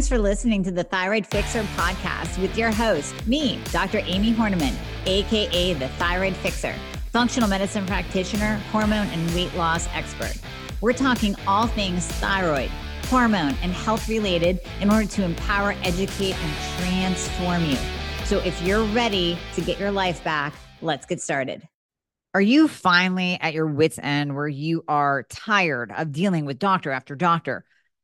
Thanks for listening to the Thyroid Fixer podcast with your host, me, Dr. Amie Hornaman, AKA the Thyroid Fixer, functional medicine practitioner, hormone and weight loss expert. We're talking all things thyroid, hormone, and health related in order to empower, educate, and transform you. So if you're ready to get your life back, let's get started. Are you finally at your wits' end where you are tired of dealing with doctor after doctor?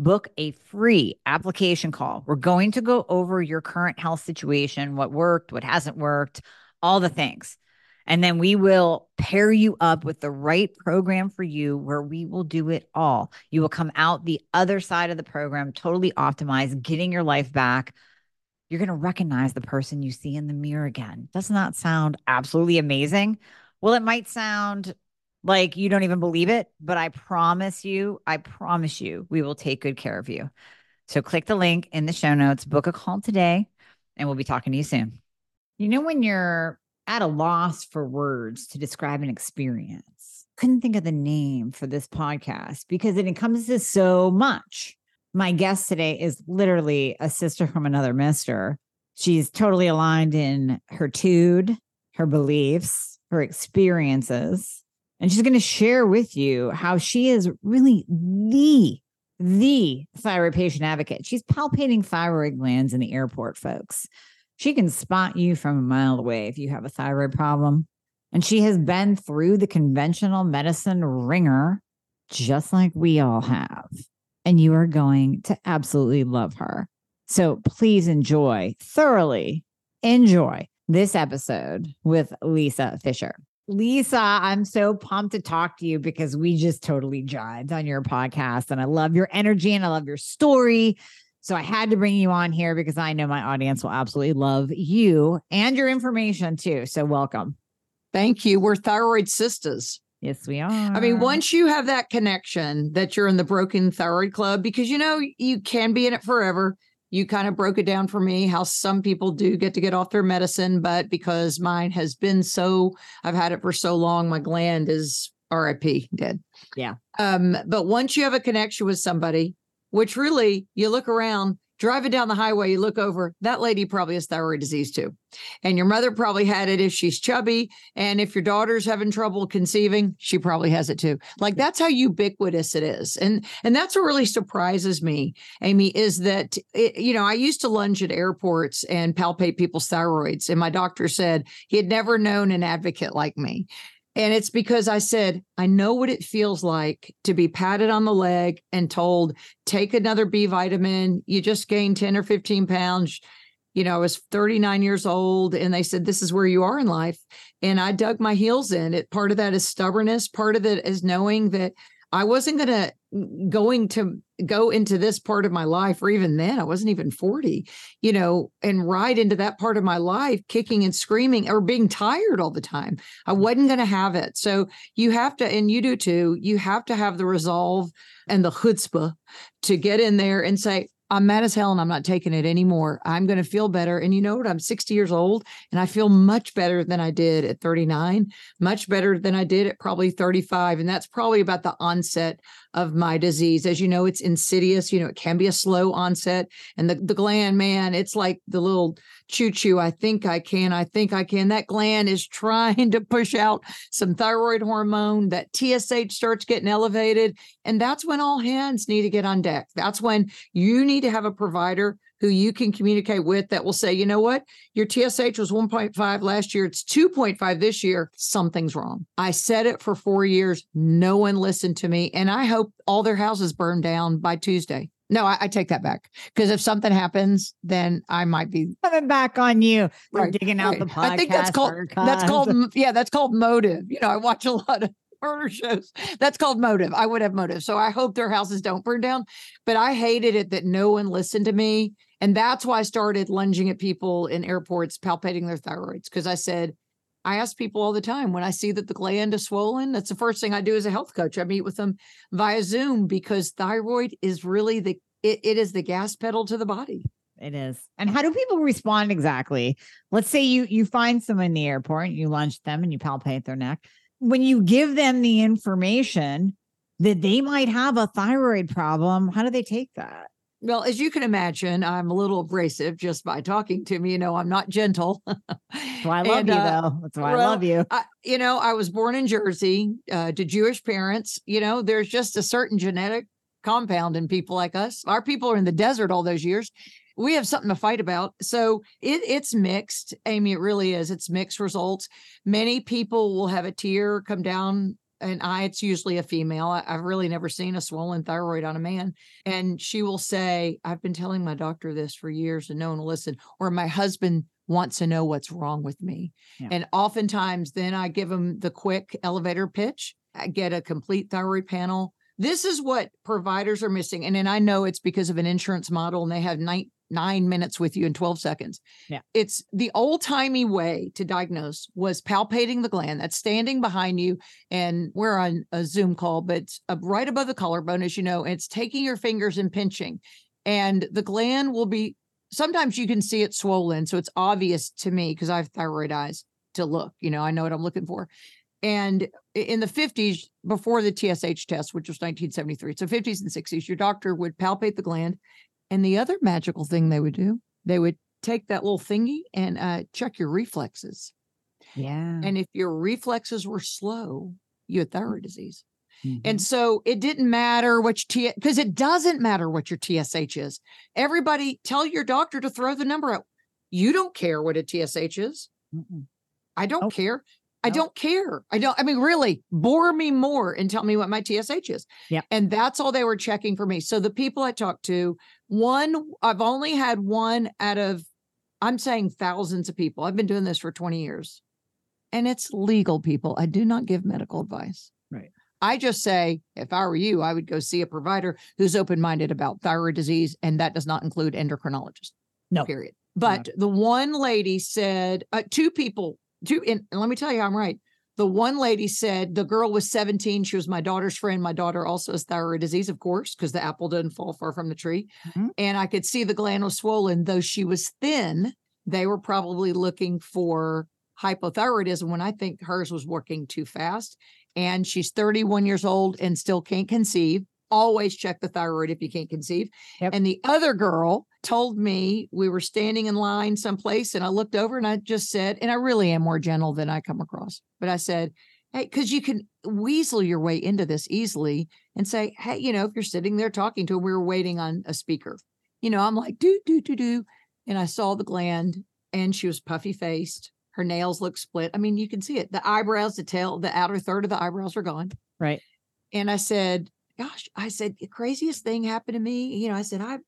book a free application call. We're going to go over your current health situation, what worked, what hasn't worked, all the things. And then we will pair you up with the right program for you where we will do it all. You will come out the other side of the program totally optimized, getting your life back. You're going to recognize the person you see in the mirror again. Doesn't that sound absolutely amazing? Well, it might sound like you don't even believe it, but I promise you, I promise you, we will take good care of you. So click the link in the show notes, book a call today, and we'll be talking to you soon. You know, when you're at a loss for words to describe an experience, couldn't think of the name for this podcast because it encompasses so much. My guest today is literally a sister from another mister. She's totally aligned in her tude, her beliefs, her experiences, and she's going to share with you how she is really the the thyroid patient advocate. She's palpating thyroid glands in the airport, folks. She can spot you from a mile away if you have a thyroid problem. And she has been through the conventional medicine wringer, just like we all have. And you are going to absolutely love her. So please enjoy, thoroughly enjoy this episode with Lisa Fischer. Lisa, I'm so pumped to talk to you because we just totally jived on your podcast and I love your energy and I love your story. So I had to bring you on here because I know my audience will absolutely love you and your information too. So welcome. Thank you. We're thyroid sisters. Yes, we are. I mean, once you have that connection that you're in the Broken Thyroid Club, because you know you can be in it forever you kind of broke it down for me how some people do get to get off their medicine, but because mine has been so, I've had it for so long, my gland is RIP dead. Yeah. Um, but once you have a connection with somebody, which really you look around, driving down the highway, you look over, that lady probably has thyroid disease too. And your mother probably had it if she's chubby. And if your daughter's having trouble conceiving, she probably has it too. Like that's how ubiquitous it is. And and that's what really surprises me, Amie, is that it, you know, I used to lunge at airports and palpate people's thyroids. And my doctor said he had never known an advocate like me. And it's because I said, I know what it feels like to be patted on the leg and told, take another B vitamin. You just gained 10 or 15 pounds. You know, I was 39 years old and they said, this is where you are in life. And I dug my heels in. It part of that is stubbornness. Part of it is knowing that I wasn't going to going to go into this part of my life, or even then, I wasn't even 40, you know, and ride into that part of my life, kicking and screaming or being tired all the time. I mm. wasn't going to have it. So you have to, and you do too, you have to have the resolve and the chutzpah to get in there and say, I'm mad as hell and I'm not taking it anymore. I'm going to feel better. And you know what? I'm 60 years old and I feel much better than I did at 39, much better than I did at probably 35. And that's probably about the onset of my disease. As you know, it's insidious. You know, it can be a slow onset. And the, the gland, man, it's like the little choo choo. I think I can. I think I can. That gland is trying to push out some thyroid hormone. That TSH starts getting elevated. And that's when all hands need to get on deck. That's when you need to have a provider who you can communicate with that will say, you know what, your TSH was 1.5 last year, it's 2.5 this year, something's wrong. I said it for four years. No one listened to me. And I hope all their houses burn down by Tuesday. No, I, I take that back because if something happens, then I might be coming back on you. Right, digging out right. the podcast. I think that's called that's called yeah, that's called motive. You know, I watch a lot of murder shows. That's called motive. I would have motive. So I hope their houses don't burn down. But I hated it that no one listened to me and that's why I started lunging at people in airports, palpating their thyroids, because I said, I ask people all the time when I see that the gland is swollen, that's the first thing I do as a health coach. I meet with them via Zoom because thyroid is really the it, it is the gas pedal to the body. It is. And how do people respond exactly? Let's say you you find someone in the airport, you lunch them and you palpate their neck. When you give them the information that they might have a thyroid problem, how do they take that? Well, as you can imagine, I'm a little abrasive just by talking to me. You know, I'm not gentle. That's why I love and, you, uh, though. That's why well, I love you. I, you know, I was born in Jersey uh, to Jewish parents. You know, there's just a certain genetic compound in people like us. Our people are in the desert all those years. We have something to fight about. So it, it's mixed, Amie. It really is. It's mixed results. Many people will have a tear come down an eye, it's usually a female. I, have really never seen a swollen thyroid on a man. And she will say, I've been telling my doctor this for years and no one will listen. Or my husband wants to know what's wrong with me. Yeah. And oftentimes then I give them the quick elevator pitch. I get a complete thyroid panel. This is what providers are missing. And then I know it's because of an insurance model and they have night nine minutes with you in 12 seconds. Yeah. It's the old timey way to diagnose was palpating the gland that's standing behind you. And we're on a Zoom call, but it's right above the collarbone, as you know, it's taking your fingers and pinching. And the gland will be sometimes you can see it swollen. So it's obvious to me because I have thyroid eyes to look, you know, I know what I'm looking for. And in the 50s, before the TSH test, which was 1973, so 50s and 60s, your doctor would palpate the gland and the other magical thing they would do, they would take that little thingy and uh, check your reflexes. Yeah. And if your reflexes were slow, you had thyroid disease. Mm-hmm. And so it didn't matter which T because it doesn't matter what your TSH is. Everybody tell your doctor to throw the number out. You don't care what a TSH is. Mm-mm. I don't Nope. care. I don't care. I don't, I mean, really bore me more and tell me what my TSH is. Yeah. And that's all they were checking for me. So the people I talked to, one, I've only had one out of, I'm saying thousands of people. I've been doing this for 20 years and it's legal people. I do not give medical advice. Right. I just say, if I were you, I would go see a provider who's open minded about thyroid disease. And that does not include endocrinologists. No. Period. But the one lady said, uh, two people two and, and let me tell you i'm right the one lady said the girl was 17 she was my daughter's friend my daughter also has thyroid disease of course because the apple doesn't fall far from the tree Mhm. and i could see the gland was swollen though she was thin they were probably looking for hypothyroidism when i think hers was working too fast and she's 31 years old and still can't conceive always check the thyroid if you can't conceive Yep. and the other girl told me we were standing in line someplace and I looked over and I just said, and I really am more gentle than I come across, but I said, Hey, because you can weasel your way into this easily and say, Hey, you know, if you're sitting there talking to him, we were waiting on a speaker. You know, I'm like, do, do, do, do. And I saw the gland and she was puffy faced. Her nails look split. I mean, you can see it. The eyebrows, the tail, the outer third of the eyebrows are gone. Right. And I said, Gosh, I said, the craziest thing happened to me. You know, I said, I've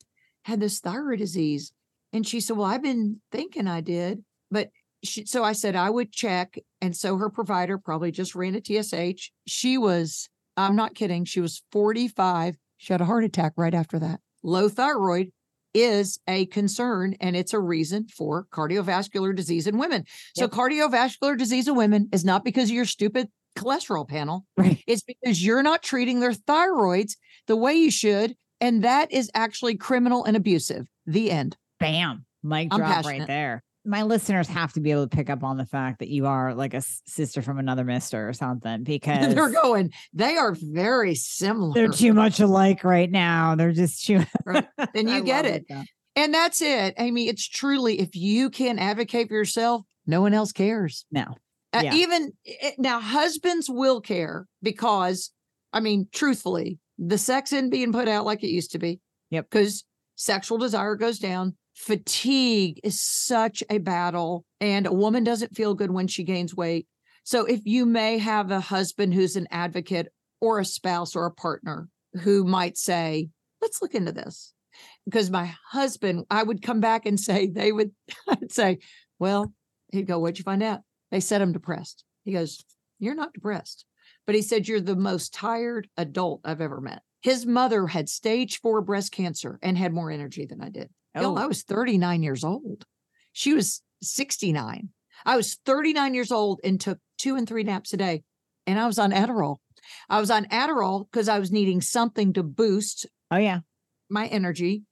had this thyroid disease. And she said, Well, I've been thinking I did. But she, so I said, I would check. And so her provider probably just ran a TSH. She was, I'm not kidding, she was 45. She had a heart attack right after that. Low thyroid is a concern and it's a reason for cardiovascular disease in women. So, cardiovascular disease in women is not because of your stupid cholesterol panel. Right. It's because you're not treating their thyroids the way you should. And that is actually criminal and abusive. The end. Bam. Mic I'm drop right there. My listeners have to be able to pick up on the fact that you are like a sister from another mister or something because They're going, they are very similar. they're too much alike right now. They're just too. Right. Then you get love it. And that's it. Amie, it's truly, if you can advocate for yourself, no one else cares. No. Uh, Yeah. even it, now, husbands will care because, I mean, truthfully, the sex isn't being put out like it used to be. Yep. Because sexual desire goes down. Fatigue is such a battle, and a woman doesn't feel good when she gains weight. So, if you may have a husband who's an advocate or a spouse or a partner who might say, let's look into this. Because my husband, I would come back and say, they would, I'd say, well, he'd go, what'd you find out? They said I'm depressed. He goes, You're not depressed. But he said, You're the most tired adult I've ever met. His mother had stage four breast cancer and had more energy than I did. Oh. I was 39 years old. She was 69. I was 39 years old and took two and three naps a day. And I was on Adderall. I was on Adderall because I was needing something to boost Oh yeah. my energy.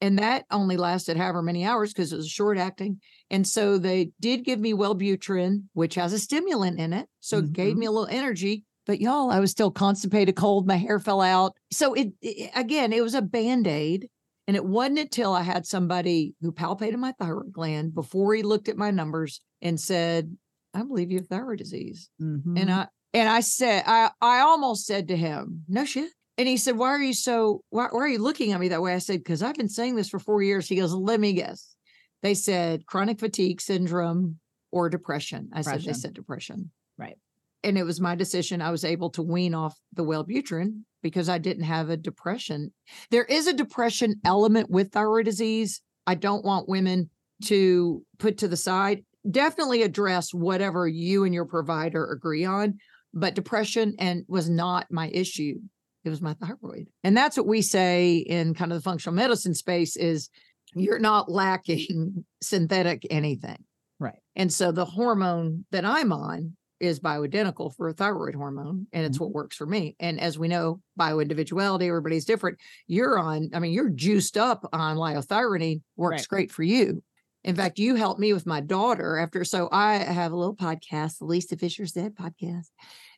And that only lasted however many hours because it was short acting. And so they did give me Wellbutrin, which has a stimulant in it. So it gave Mm-hmm. me a little energy. But y'all, I was still constipated, cold. My hair fell out. So it, it again, it was a band aid. And it wasn't until I had somebody who palpated my thyroid gland before he looked at my numbers and said, I believe you have thyroid disease. Mhm. And I and I said, I I almost said to him, no shit. And he said, Why are you so why, why are you looking at me that way? I said, Because I've been saying this for four years. He goes, Let me guess. They said chronic fatigue syndrome or depression. I said they said depression. Right. And it was my decision. I was able to wean off the Wellbutrin because I didn't have a depression. There is a depression element with thyroid disease. I don't want women to put to the side. Definitely address whatever you and your provider agree on, but depression and was not my issue. It was my thyroid. And that's what we say in kind of the functional medicine space is you're not lacking synthetic anything. Right. And so the hormone that I'm on is bioidentical for a thyroid hormone, and it's mm-hmm. what works for me. And as we know, bioindividuality, everybody's different. You're on, I mean, you're juiced up on liothyronine, works Right. great for you. In fact, you helped me with my daughter after. So I have a little podcast, the Lisa Fischer Said podcast.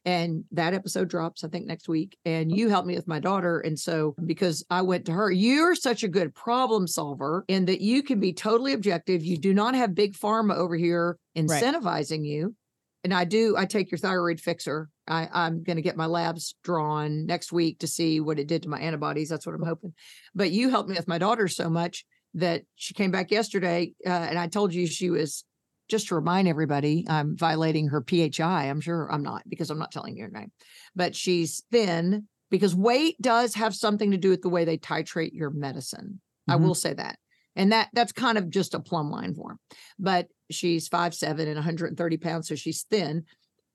And that episode drops, I think, next week. And you helped me with my daughter. And so, because I went to her, you're such a good problem solver in that you can be totally objective. You do not have big pharma over here incentivizing you. And I do, I take your thyroid fixer. I, I'm going to get my labs drawn next week to see what it did to my antibodies. That's what I'm hoping. But you helped me with my daughter so much that she came back yesterday. Uh, and I told you she was just to remind everybody, I'm violating her PHI. I'm sure I'm not because I'm not telling you her name, but she's thin because weight does have something to do with the way they titrate your medicine. I Mhm. will say that. And that that's kind of just a plumb line for him. But she's five seven and 130 pounds, so she's thin.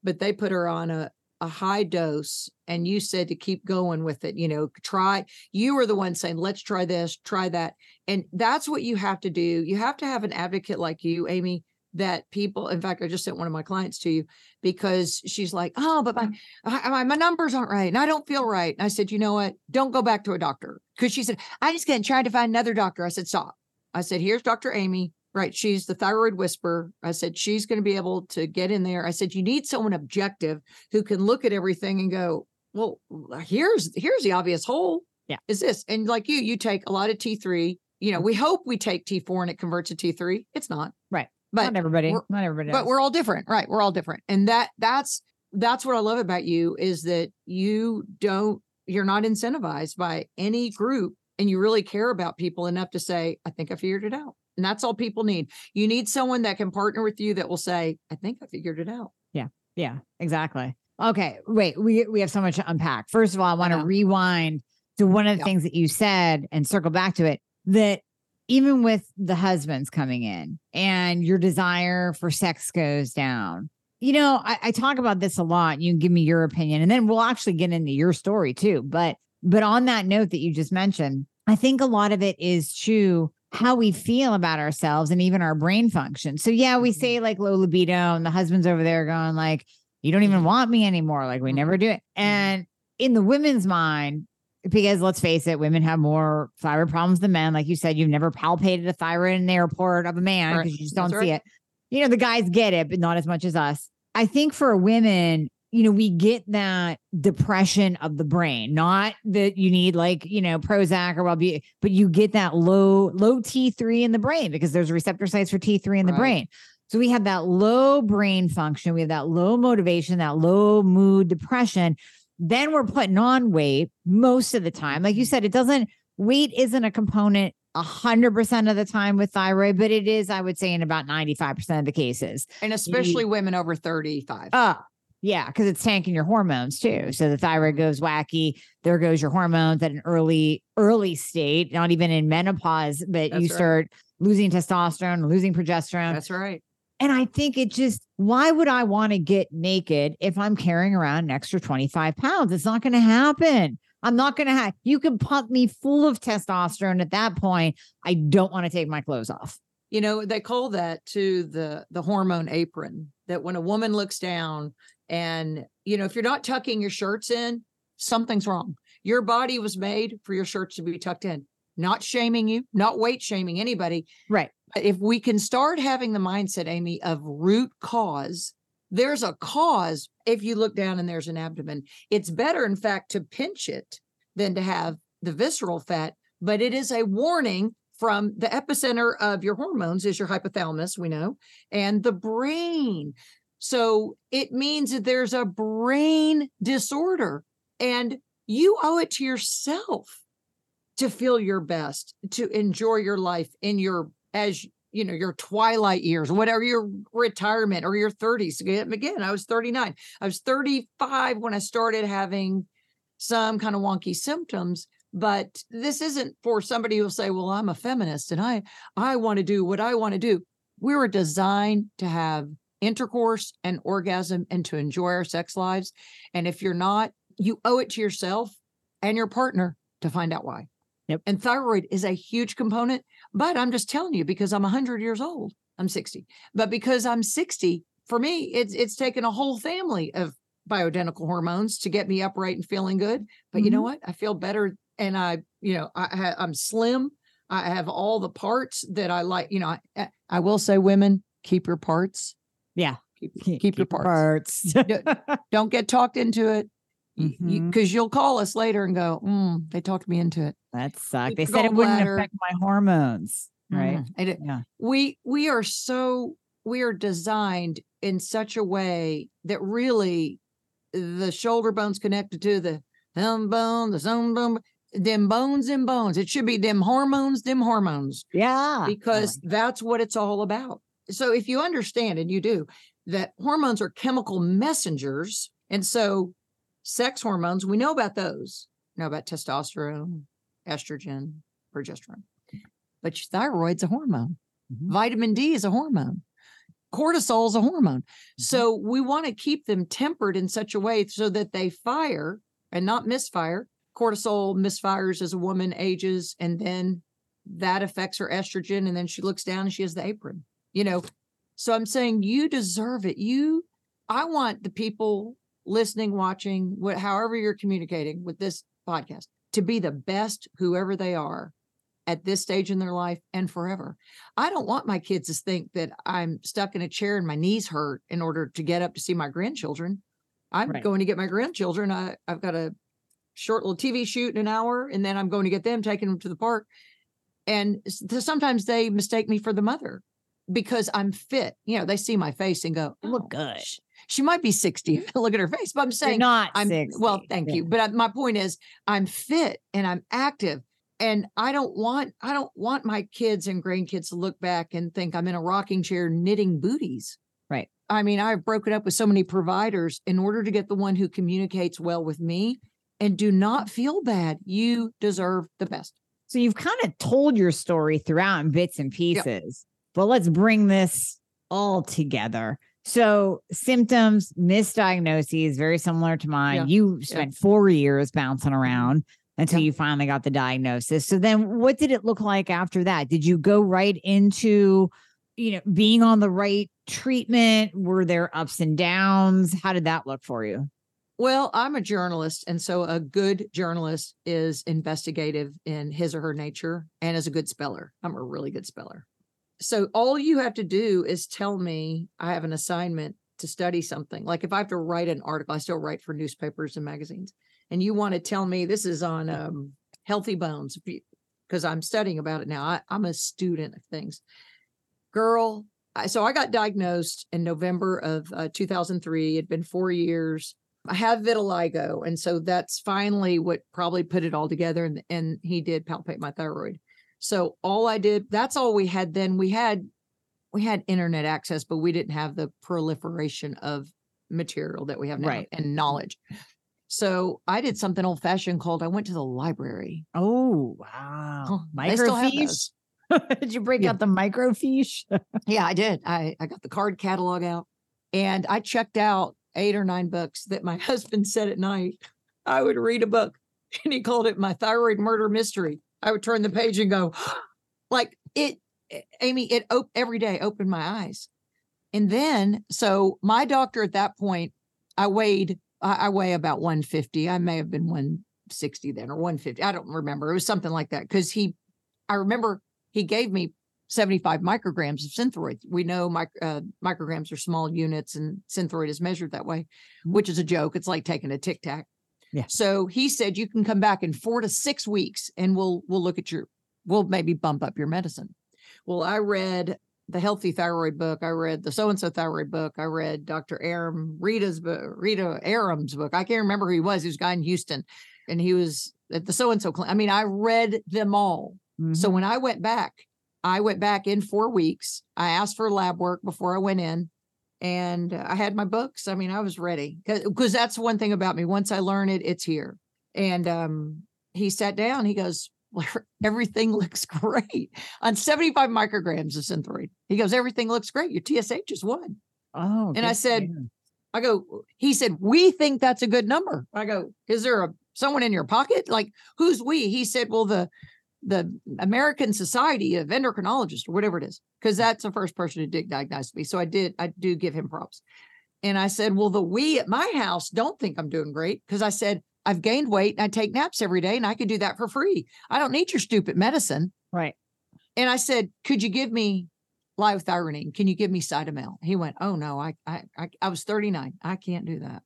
But they put her on a a high dose, and you said to keep going with it. You know, try. You were the one saying, "Let's try this, try that," and that's what you have to do. You have to have an advocate like you, Amie. That people, in fact, I just sent one of my clients to you because she's like, "Oh, but my I- my numbers aren't right, and I don't feel right." And I said, "You know what? Don't go back to a doctor." Because she said, "I just gonna try to find another doctor." I said, "Stop." I said, here's Dr. Amie. Right. She's the thyroid whisperer. I said, she's going to be able to get in there. I said, you need someone objective who can look at everything and go, well, here's, here's the obvious hole. Yeah. Is this. And like you, you take a lot of T3, you know, we hope we take T4 and it converts to T3. It's not. Right. But not everybody. Not everybody. but we're all different right we're all different and that that's that's what i love about you is that you don't you're not incentivized by any group and you really care about people enough to say i think i figured it out and that's all people need you need someone that can partner with you that will say i think i figured it out Yeah, Yeah. exactly. Okay, wait, we we have so much to unpack. First of all, I want to know. rewind to one of the Yeah. things that you said and circle back to it that even with the husbands coming in and your desire for sex goes down. You know, I, I talk about this a lot. You can give me your opinion, and then we'll actually get into your story too. But but on that note that you just mentioned, I think a lot of it is true how we feel about ourselves and even our brain function. So yeah, we Mhm. say like low libido, and the husband's over there going like, "You don't even want me anymore." Like we Mhm. never do it. And in the women's mind, because let's face it, women have more thyroid problems than men. Like you said, you've never palpated a thyroid in the airport of a man Right. because you just don't see right. it. You know, the guys get it, but not as much as us. I think for women, you know, we get that depression of the brain, not that you need like, you know, Prozac or well be, but you get that low, low T3 in the brain because there's receptor sites for T3 in the Right. brain. So we have that low brain function, we have that low motivation, that low mood, depression. Then we're putting on weight most of the time. Like you mm-hmm. said, it doesn't, weight isn't a component a hundred percent of the time with thyroid, but it is, I would say, in about 95% of the cases. and especially women over 35 Oh, yeah, because it's tanking your hormones too. So the thyroid goes wacky. There goes your hormones at an early, early state, not even in menopause, but That's you right. start losing testosterone, losing progesterone. that's right And I think it just, why would I want to get naked if I'm carrying around an extra 25 pounds? It's not going to happen. I'm not going to have, you can pump me full of testosterone at that point. I don't want to take my clothes off. you know, they call that to the the hormone apron that when a woman looks down and you know, if you're not tucking your shirts in, something's wrong. Your body was made for your shirts to be tucked in. Not shaming you, not weight shaming anybody. Right. But if we can start having the mindset, Amie, of root cause, there's a cause if you look down and there's an abdomen. It's better, in fact, to pinch it than to have the visceral fat, but it is a warning from the epicenter of your hormones is your hypothalamus, we know, and the brain. So it means that there's a brain disorder and you owe it to yourself to feel your best, to enjoy your life in your, as you know, your twilight years, whatever your retirement or your 30s. Again, I was 39. I was 35 when I started having some kind of wonky symptoms but this isn't for somebody who'll say well i'm a feminist and i i want to do what i want to do we were designed to have intercourse and orgasm and to enjoy our sex lives and if you're not you owe it to yourself and your partner to find out why yep and thyroid is a huge component but i'm just telling you because i'm 100 years old i'm 60 but because i'm 60 for me it's it's taken a whole family of bioidentical hormones to get me upright and feeling good but mm-hmm. you know what i feel better and I, you know, I I'm slim. I have all the parts that I like. You know, I, I will say, women, keep your parts. Yeah, keep, keep, keep your parts. parts. Don't get talked into it because Mhm. you, will call us later and go, mm, they talked me into it. That sucked. They said it wouldn't affect my hormones. Right. Mm, I did- Yeah. we we are so we are designed in such a way that really the shoulder bones connected to the thumb bone, the thumb bone, them bones and bones. It should be them hormones, them hormones, Yeah. because that's what it's all about. So if you understand, and you do, that hormones are chemical messengers, and so sex hormones, we know about those. We know about testosterone, estrogen, progesterone, but your thyroid's a hormone. Mhm. Vitamin D is a hormone. Cortisol is a hormone. Mm-hmm. So we want to keep them tempered in such a way so that they fire and not misfire. Cortisol misfires as a woman ages, and then that affects her estrogen. And then she looks down and she has the apron, you know. So I'm saying you deserve it. You, I want the people listening, watching, what, however you're communicating with this podcast to be the best, whoever they are at this stage in their life and forever. I don't want my kids to think that I'm stuck in a chair and my knees hurt in order to get up to see my grandchildren. I'm Right. going to get my grandchildren. I, I've got a short little TV shoot in an hour, and then I'm going to get them, taking them to the park. And sometimes they mistake me for the mother because I'm fit. You know, they see my face and go, look "Oh, good." She might be 60. Look at her face. But I'm You're saying not I'm 60. well, thank Yeah. you. But I, my point is, I'm fit and I'm active, and I don't want I don't want my kids and grandkids to look back and think I'm in a rocking chair knitting booties. Right. I mean, I've broken up with so many providers in order to get the one who communicates well with me. And do not feel bad. You deserve the best. So you've kind of told your story throughout in bits and pieces, but let's bring this all together. So symptoms, misdiagnoses, very similar to mine. Yeah. You spent four years bouncing mm-hmm. around until Yeah. you finally got the diagnosis. So then what did it look like after that? Did you go right into, you know, being on the right treatment? Were there ups and downs? How did that look for you? Well, I'm a journalist, and so a good journalist is investigative in his or her nature and is a good speller. I'm a really good speller. So all you have to do is tell me I have an assignment to study something. Like if I have to write an article, I still write for newspapers and magazines, and you want to tell me this is on um, healthy bones because I'm studying about it now. I, I'm a student of things. Girl, I, so I got diagnosed in November of uh, 2003. It'd been four years. I have vitiligo, and so that's finally what probably put it all together. And and he did palpate my thyroid. So all I did, that's all we had then. We had we had internet access, but we didn't have the proliferation of material that we have now Right. and knowledge. So I did something old fashioned called I went to the library. Oh, wow. Huh, they still have Microfiche? did you break Yeah. out the microfiche? Yeah, I did. I, I got the card catalog out and I checked out eight or nine books that my husband said at night I would read a book and he called it my thyroid murder mystery. I would turn the page and go, like it Amie, it op- every day opened my eyes. And then, so my doctor at that point, I weighed, I, I weigh about 150. I may have been 160 then or 150. I don't remember. It was something like that. Cause he, I remember he gave me 75 micrograms of synthroid. We know mic- uh, micrograms are small units and synthroid is measured that way, Mhm. which is a joke. It's like taking a tic tac. Yeah. So he said you can come back in four to six weeks and we'll we'll look at your we'll maybe bump up your medicine. Well, I read the healthy thyroid book. I read the so and so thyroid book. I read Dr. Arem Ridha's book, Ridha Arem's book. I can't remember who he was. He was a guy in Houston, and he was at the so and so. Clinic. I mean, I read them all. So Mhm. when I went back, I went back in four weeks. I asked for lab work before I went in, and I had my books. I mean, I was ready because that's one thing about me. Once I learn it, it's here. And um, he sat down. He goes, well, everything looks great on 75 micrograms of synthroid. He goes, everything looks great. Your TSH is one. oh, and I said, you. I go, he said, we think that's a good number. I go, is there a someone in your pocket? Like, who's we? He said, well, the the American Society of Endocrinologists or whatever it is, because that's the first person who did diagnose me. So I did, I do give him props. And I said, well, the we at my house don't think I'm doing great because I said, I've gained weight and I take naps every day and I could do that for free. I don't need your stupid medicine. right. And I said, could you give me liothyronine? Can you give me Cytomel? He went, oh no, I, I, I, I was 39. I can't do that.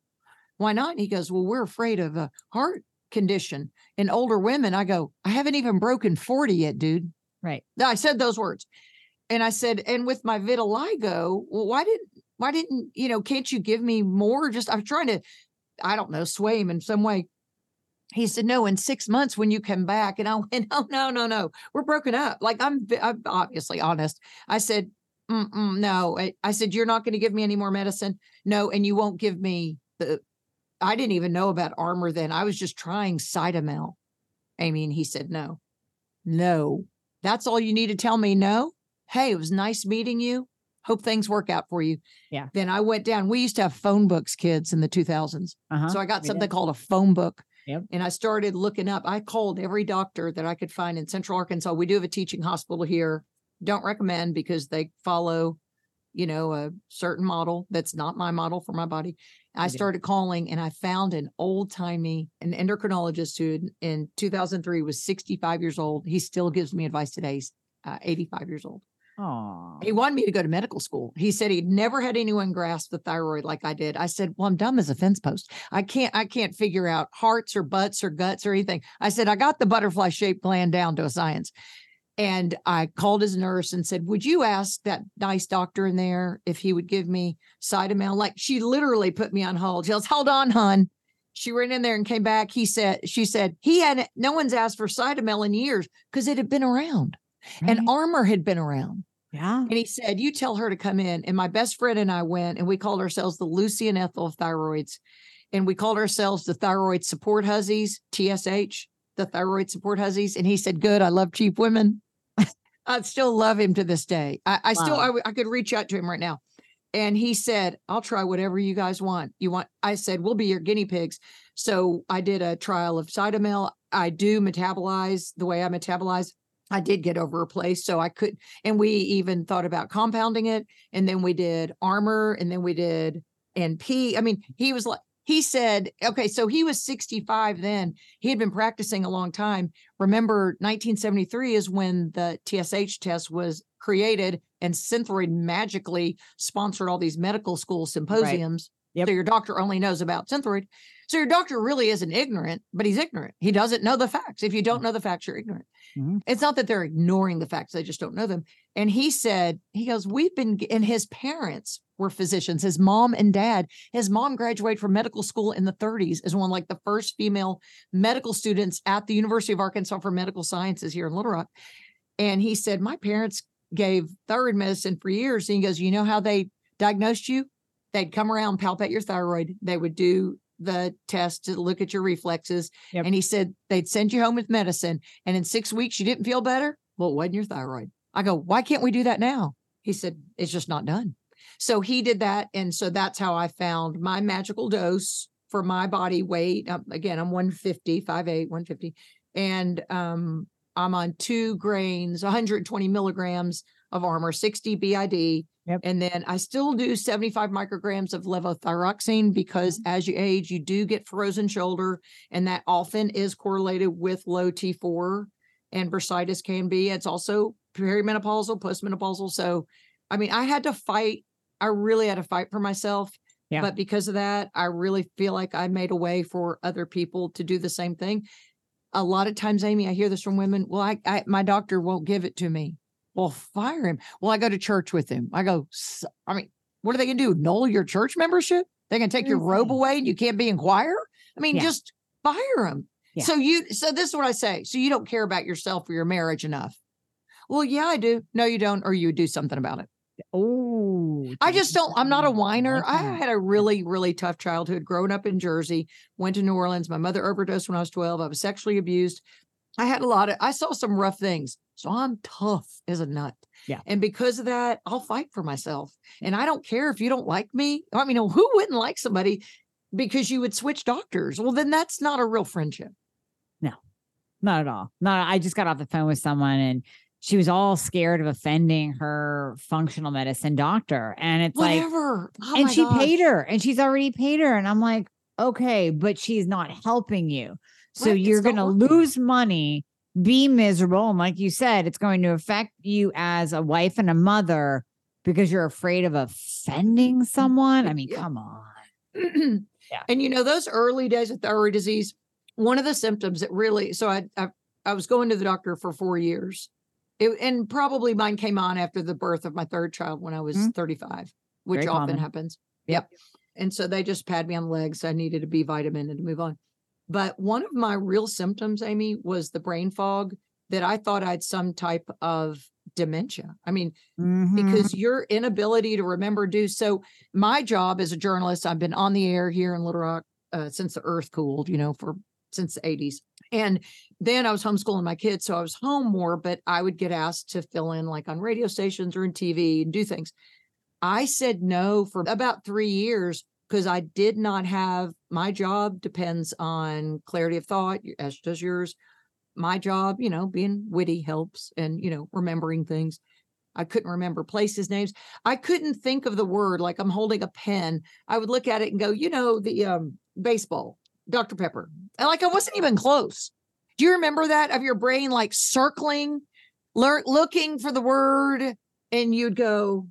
Why not? And he goes, well, we're afraid of a heart condition in older women. I go, I haven't even broken 40 yet, dude. Right. I said those words. And I said, and with my vitiligo, well, why didn't, why didn't, you know, can't you give me more? Just, I'm trying to, I don't know, sway him in some way. He said, no, in six months when you come back. And I went, oh, no, no, no, we're broken up. Like I'm, I'm obviously honest. I said, Mm-mm, no. I, I said, you're not going to give me any more medicine. No. And you won't give me the, I didn't even know about Armour then. I was just trying Cytomel. Amie, and he said, no, no. That's all you need to tell me. No. Hey, it was nice meeting you. Hope things work out for you. Yeah. Then I went down. We used to have phone books, kids, in the 2000s. Uh-huh. So I got we something did. called a phone book. Yep. And I started looking up. I called every doctor that I could find in Central Arkansas. We do have a teaching hospital here. Don't recommend because they follow, you know, a certain model that's not my model for my body. I started calling and I found an old timey, an endocrinologist who in- in 2003 was 65 years old. He still gives me advice today. He's uh, 85 years old. Aw. He wanted me to go to medical school. He said he'd never had anyone grasp the thyroid like I did. I said, "Well, I'm dumb as a fence post. I can't. I can't figure out hearts or butts or guts or anything." I said, "I got the butterfly shaped gland down to a science." And I called his nurse and said, "Would you ask that nice doctor in there if he would give me Cytomel?" Like she literally put me on hold. She goes, "Hold on, hon." She ran in there and came back. He said, "She said he had no one's asked for Cytomel in years because it had been around and Armour had been around." yeah. And he said, You tell her to come in. And my best friend and I went and we called ourselves the Lucy and Ethel of thyroids. And we called ourselves the thyroid support hussies, TSH, the thyroid support hussies. And he said, Good. I love cheap women. I still love him to this day. I, I still, Wow. I, w- I could reach out to him right now. And he said, I'll try whatever you guys want. You want, I said, we'll be your guinea pigs. So I did a trial of Cytomel. I do metabolize the way I metabolize. I did get over a place. So I could, and we even thought about compounding it. And then we did Armour and then we did NP. I mean, he was like, he said, okay, so he was 65 then. He had been practicing a long time. Remember, 1973 is when the TSH test was created and Synthroid magically sponsored all these medical school symposiums. Yep. So your doctor only knows about Synthroid. So your doctor really isn't ignorant, but he's ignorant. He doesn't know the facts. If you don't know the facts, you're ignorant. Mhm. It's not that they're ignoring the facts, they just don't know them. And he said, he goes, We've been, and his parents were physicians, his mom and dad. His mom graduated from medical school in the 30s as one like the first female medical students at the University of Arkansas for Medical Sciences here in Little Rock. And he said, My parents gave thyroid medicine for years. And he goes, You know how they diagnosed you? They'd come around, palpate your thyroid. They would do the test to look at your reflexes. Yep. And he said they'd send you home with medicine. And in six weeks, you didn't feel better. Well, it wasn't your thyroid. I go, Why can't we do that now? He said, It's just not done. So he did that. And so that's how I found my magical dose for my body weight. Um, again, I'm 150, 5'8, 150. And um, I'm on two grains, 120 milligrams of Armour, 60 BID. Yep. And then I still do 75 micrograms of levothyroxine because Mm-hmm. as you age, you do get frozen shoulder, and that often is correlated with low T4 and bursitis can be. It's also perimenopausal, postmenopausal. So, I mean, I had to fight. I really had to fight for myself. Yeah. But because of that, I really feel like I made a way for other people to do the same thing. A lot of times, Amie, I hear this from women. Well, I, I my doctor won't give it to me. Well, fire him. Well, I go to church with him. I go, "S- I mean, what are they gonna do? Null your church membership? They can take your robe away and you can't be in choir? I mean, Yeah. just fire him. Yeah. So you so this is what I say. So you don't care about yourself or your marriage enough. Well, yeah, I do. No, you don't, or you would do something about it. Oh, I just don't, I'm not a whiner. I had a really, really tough childhood growing up in Jersey, went to New Orleans. My mother overdosed when I was 12. I was sexually abused. I had a lot of, I saw some rough things. So I'm tough as a nut. Yeah. And because of that, I'll fight for myself. And I don't care if you don't like me. I mean, who wouldn't like somebody because you would switch doctors? Well, then that's not a real friendship. No, not at all. No, I just got off the phone with someone and she was all scared of offending her functional medicine doctor. And it's like, Whatever. Oh and she gosh. paid her and she's already paid her. And I'm like, okay, but she's not helping you. So it's you're going to lose money, be miserable. And like you said, it's going to affect you as a wife and a mother because you're afraid of offending someone. I mean, Yeah. come on. Yeah. And you know, those early days of thyroid disease, one of the symptoms that really, so I, I, I was going to the doctor for four years. It, and probably mine came on after the birth of my third child when I was Mhm. 35, which Very often common. happens. Yep. Yep. And so they just pat me on the legs. I needed a B vitamin and to move on. But one of my real symptoms, Amie, was the brain fog that I thought I had some type of dementia. I mean, Mhm. because your inability to remember do so my job as a journalist i've been on the air here in little rock uh, since the earth cooled you know for since the 80s and then i was homeschooling my kids so i was home more but i would get asked to fill in like on radio stations or in tv and do things i said no for about three years because i did not have my job depends on clarity of thought as does yours my job you know being witty helps and you know remembering things I couldn't remember places names. I couldn't think of the word like I'm holding a pen. I would look at it and go, you know, the um, baseball, Dr. Pepper. And like I wasn't even close. Do you remember that of your brain like circling, learn looking for the word, and you'd go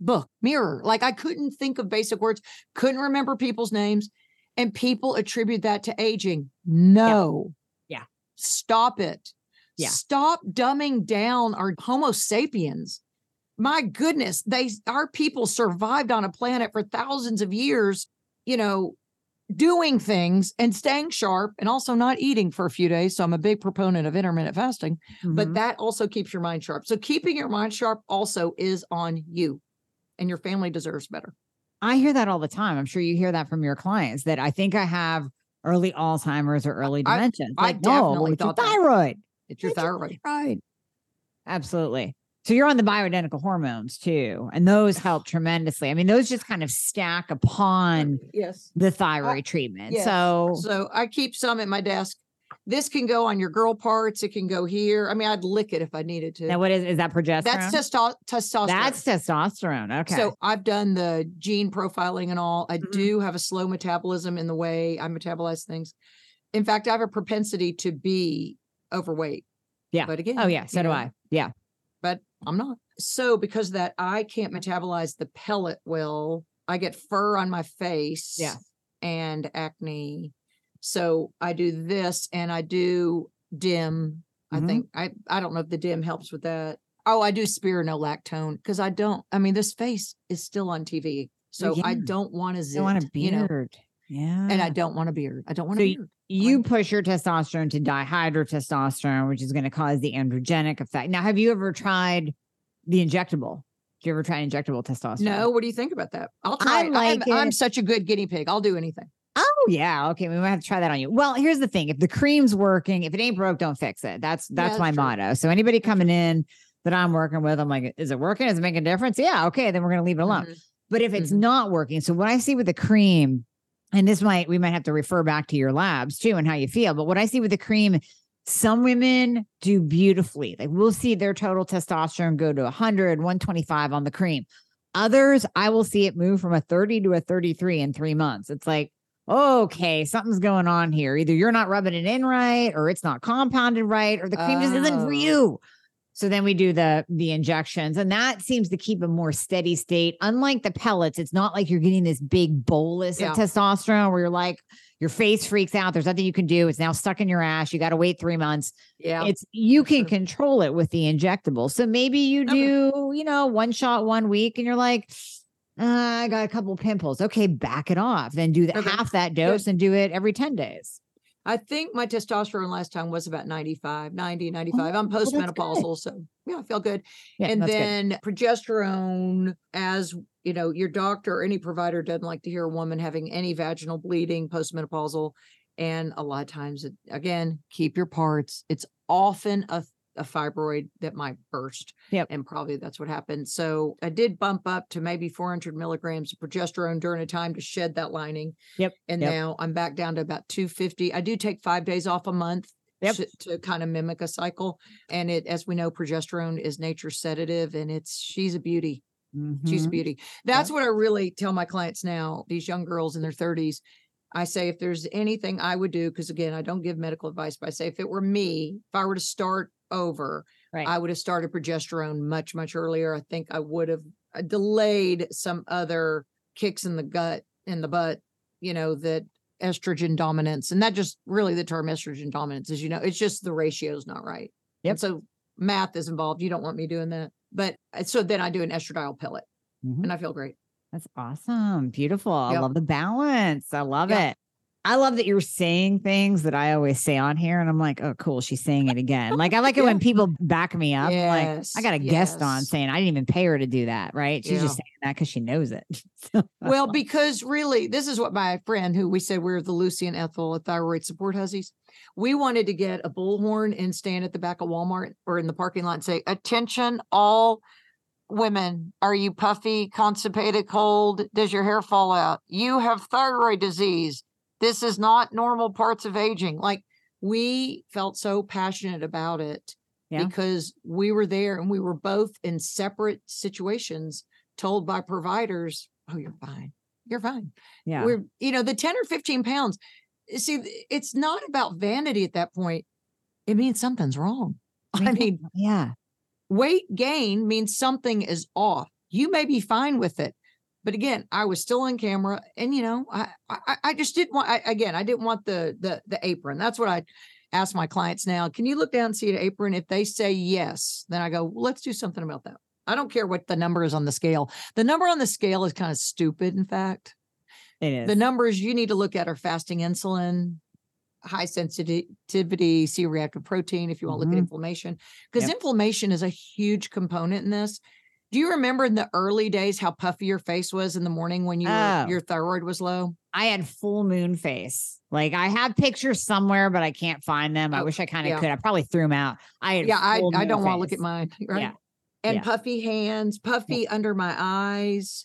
book, mirror. Like I couldn't think of basic words, couldn't remember people's names, and people attribute that to aging. No. Yeah. Stop it. Yeah. Stop dumbing down our Homo sapiens my goodness, they our people survived on a planet for thousands of years, you know, doing things and staying sharp and also not eating for a few days. So I'm a big proponent of intermittent fasting, but Mhm. that also keeps your mind sharp. So keeping your mind sharp also is on you and your family deserves better. I hear that all the time. I'm sure you hear that from your clients that I think I have early Alzheimer's or early dementia. I like, no, definitely it's your thought that. thyroid. It's your It's your thyroid. Right. Absolutely. So you're on the bioidentical hormones too, and those help tremendously. I mean, those just kind of stack upon Yes. the thyroid treatment. yes. So So I keep some at my desk. This can go on your girl parts. It can go here. I mean, I'd lick it if I needed to. now what is is that progesterone? That's testo- testosterone. That's testosterone. Okay. So I've done the gene profiling and all. I Mhm. do have a slow metabolism in the way I metabolize things. In fact, I have a propensity to be overweight. Yeah. But again, oh yeah, so do know, I. Yeah. I'm not. So because that, I can't metabolize the pellet well. I get fur on my face. Yeah. And acne. So I do this and I do dim. I Mhm. think I I don't know if the dim helps with that. Oh, I do spironolactone because I don't. I mean, this face is still on TV, so I don't want to I want a you know, beard. yeah. and I don't want a beard. I don't want So a beard. You push your testosterone to dihydrotestosterone, which is going to cause the androgenic effect. Now, have you ever tried the injectable? Do you ever try injectable testosterone? No, what do you think about that? I'll try. I like I'm, I'm such a good guinea pig. I'll do anything. Oh yeah. Okay. We might have to try that on you. Well, here's the thing. If the cream's working, if it ain't broke, don't fix it. That's that's that's my true. motto. So anybody coming in that I'm working with, I'm like, is it working? Is it making a difference? Yeah. Okay. Then we're gonna leave it alone. Mhm. But if it's Mhm. not working, so what I see with the cream, and this might we might have to refer back to your labs too and how you feel, but what I see with the cream, Some women do beautifully. Like we'll see their total testosterone go to 100, 125 on the cream. Others, I will see it move from a 30 to a 33 in three months. It's like, okay, something's going on here. Either you're not rubbing it in right, or it's not compounded right, or the cream just isn't for Oh. you. So then we do the the injections, and that seems to keep a more steady state. Unlike the pellets, it's not like you're getting this big bolus Yeah. of testosterone where you're like your face freaks out. There's nothing you can do. It's now stuck in your ass. You got to wait three months. Yeah. It's you can control it with the injectable. So maybe you do, you know, one shot one week, and you're like, uh, I got a couple pimples. Okay, back it off. Then do the, Okay. half that dose and do it every ten days. I think my testosterone last time was about 95, 90, 95. I'm Oh, well, postmenopausal. So yeah, I feel good. Yeah, and that's good. then progesterone, as you know, your doctor or any provider doesn't like to hear a woman having any vaginal bleeding postmenopausal. And a lot of times, it, again, keep your parts. It's often a, a fibroid that might burst. Yep. And probably that's what happened. So I did bump up to maybe 400 milligrams of progesterone during a time to shed that lining. Yep, And yep. now I'm back down to about 250. I do take five days off a month Yep. to, to kind of mimic a cycle. And it, as we know, progesterone is nature's sedative, and it's she's a beauty. She's a Mhm. beauty. That's what I really tell my clients now. These young girls in their 30s. I say if there's anything I would do, because again, I don't give medical advice, but I say if it were me, if I were to start over, Right. I would have started progesterone much, much earlier. I think I would have uh, delayed some other kicks in the gut, in the butt, you know, that estrogen dominance. And that just really the term estrogen dominance is, you know, it's just the ratio is not right. Yep. And so math is involved. You don't want me doing that. But uh, so then I do an estradiol pellet Mhm. and I feel great. That's awesome. Beautiful. I love the balance. I love Yeah. it. I love that you're saying things that I always say on here. And I'm like, oh, cool. She's saying it again. Like, I like it when people back me up. I'm like, I got a guest on saying I didn't even pay her to do that. Right. She's just saying that because she knows it. So, Well, because really, this is what my friend, who we said we're the Lucy and Ethel at Thyroid Support Hussies, we wanted to get a bullhorn and stand at the back of Walmart or in the parking lot and say, "Attention, all women! Are you puffy, constipated, cold? Does your hair fall out? You have thyroid disease. This is not normal parts of aging." Like we felt so passionate about it Yeah. because we were there and we were both in separate situations told by providers, oh, you're fine. You're fine. yeah. We're, you know, the 10 or 15 pounds. See, it's not about vanity at that point. It means something's wrong. I mean, yeah. weight gain means something is off. You may be fine with it. But again, I was still on camera and you know, I I, I just didn't want I, again, I didn't want the the the apron. That's what I ask my clients now. Can you look down and see an apron? If they say yes, then I go, well, let's do something about that. I don't care what the number is on the scale. The number on the scale is kind of stupid, in fact. It is. The numbers you need to look at are fasting insulin, high sensitivity C reactive protein, if you want to look Mhm. at inflammation, because Yep. inflammation is a huge component in this. Do you remember in the early days how puffy your face was in the morning when you were, Oh. your thyroid was low? I had full moon face. Like I have pictures somewhere, but I can't find them. I Oh, wish I kind of yeah. could. I probably threw them out. I had Yeah, I, I don't want to look at mine, right? Yeah. And yeah. puffy hands, puffy under my eyes.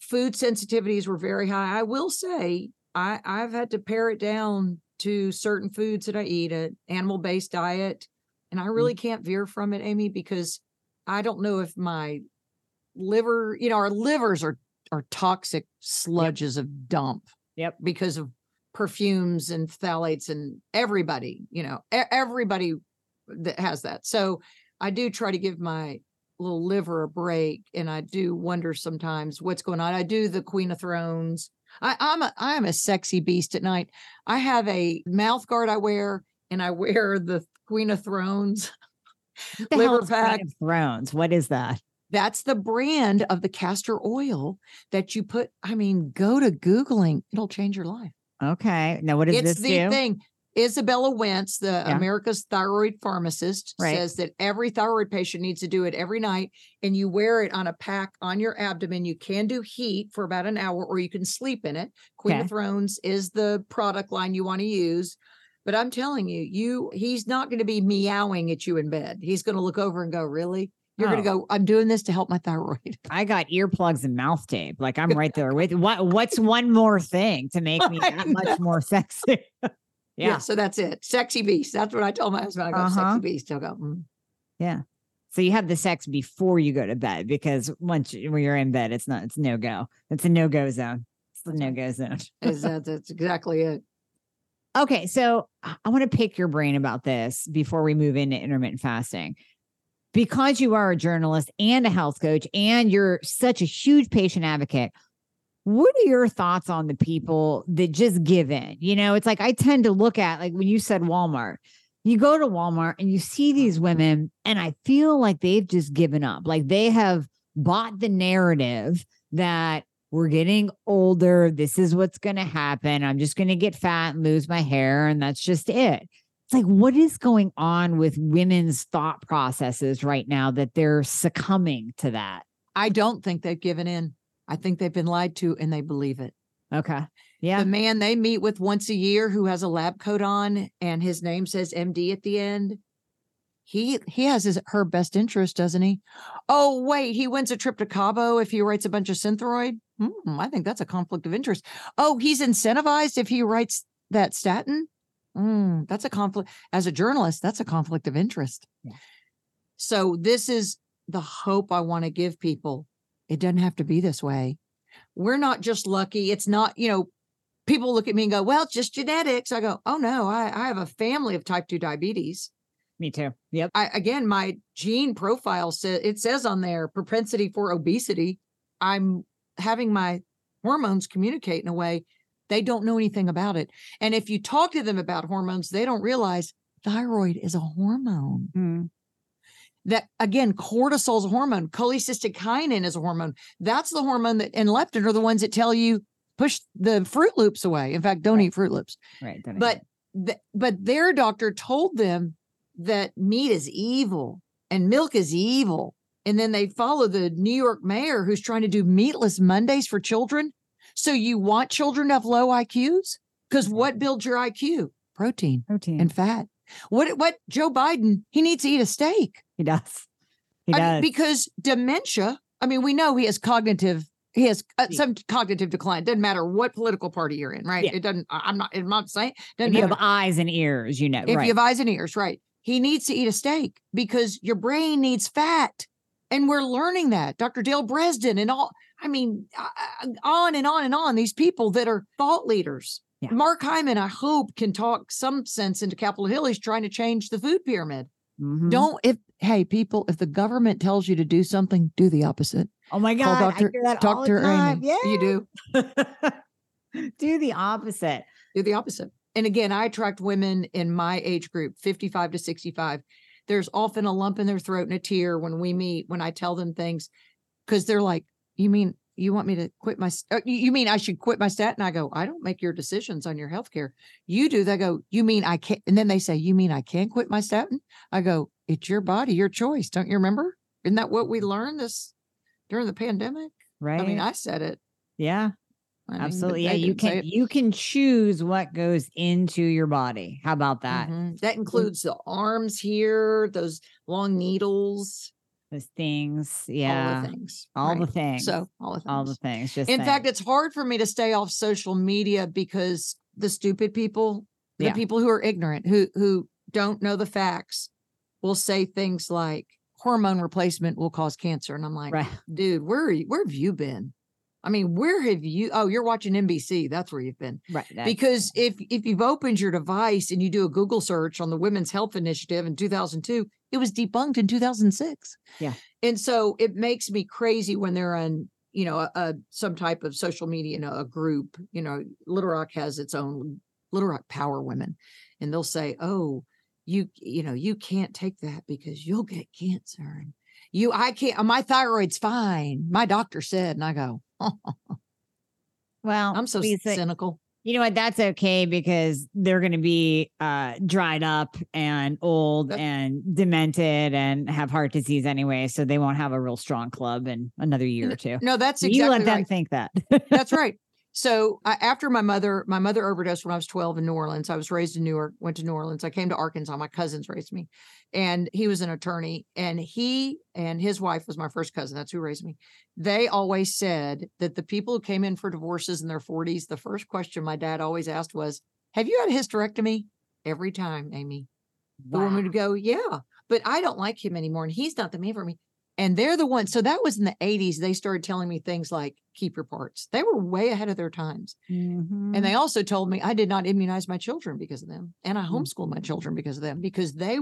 Food sensitivities were very high. I will say I, I've had to pare it down to certain foods that I eat, an animal based diet. And Mm. I really can't veer from it, Amie, because I don't know if my liver, you know, our livers are are toxic sludges of dump. Yep. Because of perfumes and phthalates and everybody, you know, everybody that has that. So I do try to give my little liver a break and I do wonder sometimes what's going on. I do the Queen of Thrones. I, I'm a I'm a sexy beast at night. I have a mouth guard I wear and I wear the Queen of Thrones. The liver is Queen of Thrones? What is that? That's the brand of the castor oil that you put. I mean, go to Googling, it'll change your life. Okay. Now, what does it's this the do? thing. Izabella Wentz, the Yeah. America's thyroid pharmacist, Right. says that every thyroid patient needs to do it every night, and you wear it on a pack on your abdomen. You can do heat for about an hour, or you can sleep in it. Queen Okay. of Thrones is the product line you want to use. But I'm telling you, you he's not going to be meowing at you in bed. He's going to look over and go, "Really? You're going to Oh. go? I'm doing this to help my thyroid." I got earplugs and mouth tape. Like I'm right there with what what's one more thing to make me that much more sexy? Yeah. So that's it. Sexy beast. That's what I told my husband. I go, Uh-huh. sexy beast. He'll go, "Mm." So you have the sex before you go to bed because once you, when you're in bed, it's not, it's no go. It's a no go zone. It's the no go zone. Is that, that's exactly it. Okay. So I- I want to pick your brain about this before we move into intermittent fasting. Because you are a journalist and a health coach and you're such a huge patient advocate, what are your thoughts on the people that just give in? You know, it's like I tend to look at, like when you said Walmart, you go to Walmart and you see these women, and I feel like they've just given up. Like they have bought the narrative that we're getting older. This is what's going to happen. I'm just going to get fat and lose my hair. And that's just it. It's like, what is going on with women's thought processes right now that they're succumbing to that? I don't think they've given in. I think they've been lied to and they believe it. Okay. Yeah. The man they meet with once a year who has a lab coat on and his name says MD at the end. He he has his her best interest, doesn't he? Oh, wait, he wins a trip to Cabo if he writes a bunch of Synthroid. Hmm, I think that's a conflict of interest. Oh, he's incentivized if he writes that statin. Hmm, that's a conflict. As a journalist, that's a conflict of interest. Yeah. So this is the hope I want to give people. It doesn't have to be this way. We're not just lucky. It's not, you know, people look at me and go, well, it's just genetics. I go, oh no, I, I have a family of type 2 diabetes. Me too. Yep. I again, my gene profile says it says on there propensity for obesity. I'm having my hormones communicate in a way they don't know anything about it. And if you talk to them about hormones, they don't realize thyroid is a hormone. Mm. That again, cortisol is a hormone, cholecystokinin is a hormone. That's the hormone that and leptin are the ones that tell you push the Froot Loops away. In fact, don't Right. eat Froot Loops Right. but th- but their doctor told them that meat is evil and milk is evil and then they follow the new york mayor who's trying to do meatless mondays for children so you want children to have low iqs because what builds your iq protein protein. and fat what what joe biden he needs to eat a steak he does. He I does. mean, because dementia i mean we know he has cognitive he has uh, some cognitive decline doesn't matter what political party you're in right Yeah. it doesn't I- i'm not i'm not saying if doesn't you matter have eyes and ears, you know. if right. you have eyes and ears, right? He needs to eat a steak because your brain needs fat. And we're learning that. Dr. Dale Bredesen and all, I mean, uh, uh, on and on and on. These people that are thought leaders. Yeah. Mark Hyman, I hope, can talk some sense into Capitol Hill. He's trying to change the food pyramid. Mhm. Don't, if, hey, people, if the government tells you to do something, do the opposite. Oh my Call God. Dr. I hear that all the time. Amie. Yeah. You do. do the opposite. do the opposite. And again, I attract women in my age group, 55 to 65. There's often a lump in their throat and a tear when we meet, when I tell them things, because they're like, You mean you want me to quit my, uh, you mean I should quit my statin? I go, I don't make your decisions on your health care. You do. They go, You mean I can't? And then they say, You mean I can't quit my statin? I go, It's your body, your choice. Don't you remember? Isn't that what we learned this during the pandemic? Right. I mean, I said it. yeah. I mean, Absolutely. Yeah. You can you can choose what goes into your body. How about that? Mhm. That includes the arms here, those long needles, Those things. all Yeah. the things. All right? the things. So all the things. all the things. Just In fact, it's hard for me to stay off social media because the stupid people, the Yeah. people who are ignorant, who who don't know the facts, will say things like hormone replacement will cause cancer. And I'm like, right. dude, where you, where have you been? I mean, where have you? Oh, you're watching NBC. That's where you've been. Right. Because if if you've opened your device and you do a Google search on the Women's Health Initiative in 2002, it was debunked in 2006. Yeah. And so it makes me crazy when they're on, you know, a, a some type of social media, you know, a group. You know, Little Rock has its own Little Rock Power Women, and they'll say, "Oh, you, you know, you can't take that because you'll get cancer." And you, I can't. My thyroid's fine. My doctor said, and I go, well, I'm so cynical. You know what? That's okay because they're going to be uh, dried up and old and demented and have heart disease anyway. So they won't have a real strong club in another year or two. No, that's exactly you let them right. think that. That's right. So I after my mother, my mother overdosed when I was 12 in New Orleans. I was raised in Newark, went to New Orleans. I came to Arkansas. My cousins raised me, and he was an attorney. And he and his wife was my first cousin. That's who raised me. They always said that the people who came in for divorces in their 40s, the first question my dad always asked was, Have you had a hysterectomy? Every time, Amie. The woman would go, Yeah, but I don't like him anymore. And he's not the man for me. And they're the ones. So that was in the 80s. They started telling me things like keep your parts. They were way ahead of their times. Mhm. And they also told me I did not immunize my children because of them. And I Mm. homeschooled my children because of them, because they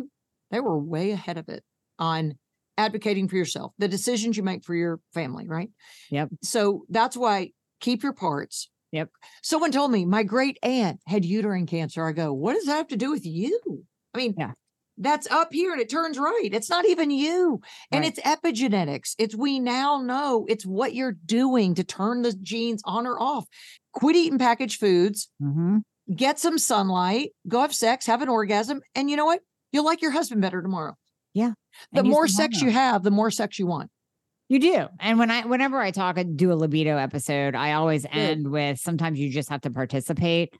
they were way ahead of it on advocating for yourself, the decisions you make for your family, right? Yep. So that's why keep your parts. Yep. Someone told me my great aunt had uterine cancer. I go, what does that have to do with you? I mean, Yeah. That's up here and it turns right. It's not even you. And Right. it's epigenetics. It's we now know it's what you're doing to turn the genes on or off. Quit eating packaged foods, Mhm. get some sunlight, go have sex, have an orgasm, and you know what? You'll like your husband better tomorrow. Yeah. The more sex you have, the more sex you want. You do. And when I whenever I talk and do a libido episode, I always end with sometimes you just have to participate.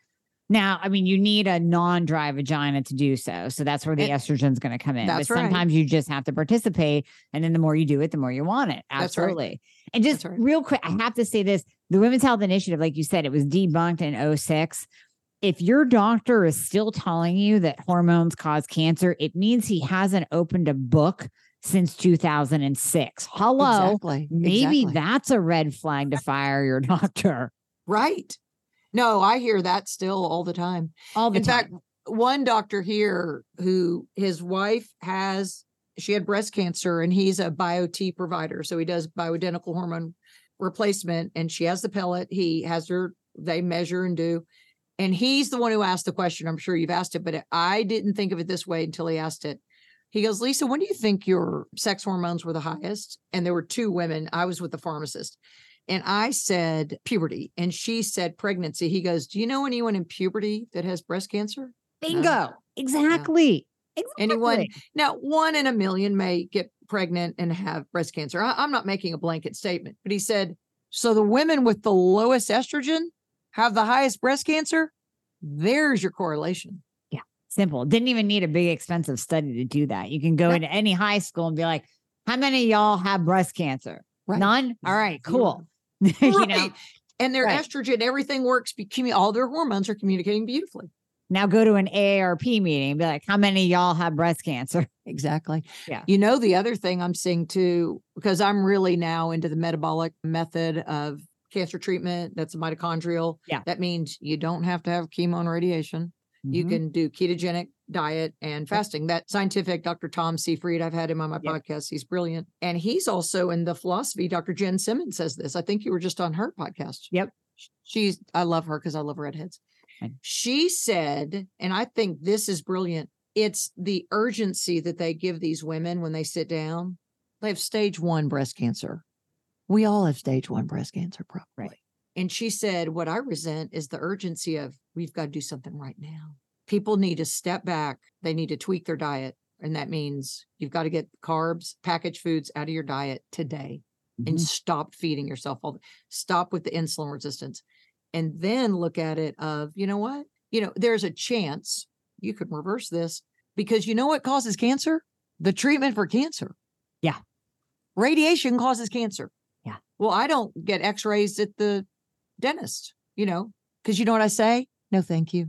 Now, I mean, you need a non-dry vagina to do so. So that's where the And- estrogen's going to come in. That's but right. sometimes you just have to participate. And then the more you do it, the more you want it. That's right. Absolutely. And just right. real quick, I have to say this the Women's Health Initiative, like you said, it was debunked in 06. If your doctor is still telling you that hormones cause cancer, it means he hasn't opened a book since 2006. Hello. Exactly. Maybe exactly. that's a red flag to fire your doctor right. No, I hear that still all the time. all the In time. fact, one doctor here who his wife has she had breast cancer and he's a BioTE provider. So he does bioidentical hormone replacement and she has the pellet. He has her, they measure and do. And he's the one who asked the question. I'm sure you've asked it, but I didn't think of it this way until he asked it. He goes, Lisa, when do you think your sex hormones were the highest? And there were two women. I was with the pharmacist. And I said puberty. And she said pregnancy. He goes, Do you know anyone in puberty that has breast cancer? Bingo. Exactly. Exactly. Anyone now, one in a million may get pregnant and have breast cancer. I, am not making a blanket statement, but he said, so the women with the lowest estrogen have the highest breast cancer. There's your correlation. Yeah. Simple. Didn't even need a big expensive study to do that. You can go Yeah. into any high school and be like, how many of y'all have breast cancer? Right. None? All right, cool. you know, And their Right. estrogen, everything works. All their hormones are communicating beautifully. now go to an AARP meeting and be like, how many of y'all have breast cancer? Exactly. Yeah. You know, the other thing I'm seeing too, because I'm really now into the metabolic method of cancer treatment, that's mitochondrial. Yeah. That means you don't have to have chemo and radiation. You Mhm. can do ketogenic diet and fasting. That scientific Dr. Tom Seyfried, I've had him on my podcast. He's brilliant. And he's also in the philosophy. Dr. Jenn Simmons says this. I think you were just on her podcast. Yep. She's, I love her because I love redheads. Right. She said, and I think this is brilliant. It's the urgency that they give these women when they sit down. They have stage one breast cancer. We all have stage one breast cancer, probably. And she said, What I resent is the urgency of we've got to do something right now. People need to step back, they need to tweak their diet. And that means you've got to get carbs, packaged foods out of your diet today and Mhm. stop feeding yourself all the, stop with the insulin resistance and then look at it of you know what you know there's a chance you could reverse this because you know what causes cancer the treatment for cancer Yeah. radiation causes cancer Yeah. well i don't get x-rays at the dentist you know because you know what i say no thank you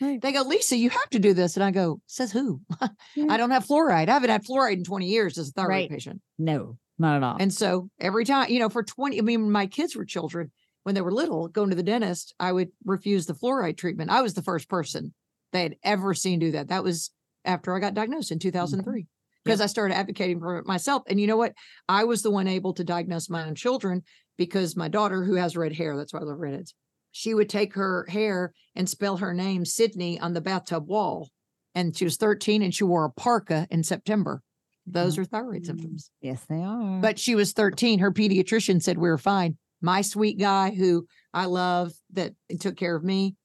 Right. they go lisa you have to do this and i go says who Yeah. i don't have fluoride i haven't had fluoride in 20 years as a thyroid Right. patient No, not at all. and so every time, you know, for 20, I mean, my kids were children, when they were little, going to the dentist, I would refuse the fluoride treatment. I was the first person they had ever seen do that. That was after I got diagnosed in 2003 mm-hmm. because I started advocating for it myself. And you know what? I was the one able to diagnose my own children because my daughter, who has red hair, that's why I love redheads, she would take her hair and spell her name, Sydney, on the bathtub wall. And she was 13 and she wore a parka in September. Those are thyroid Mm. symptoms yes, they are. but she was 13 her pediatrician said we were fine my sweet guy who i love that took care of me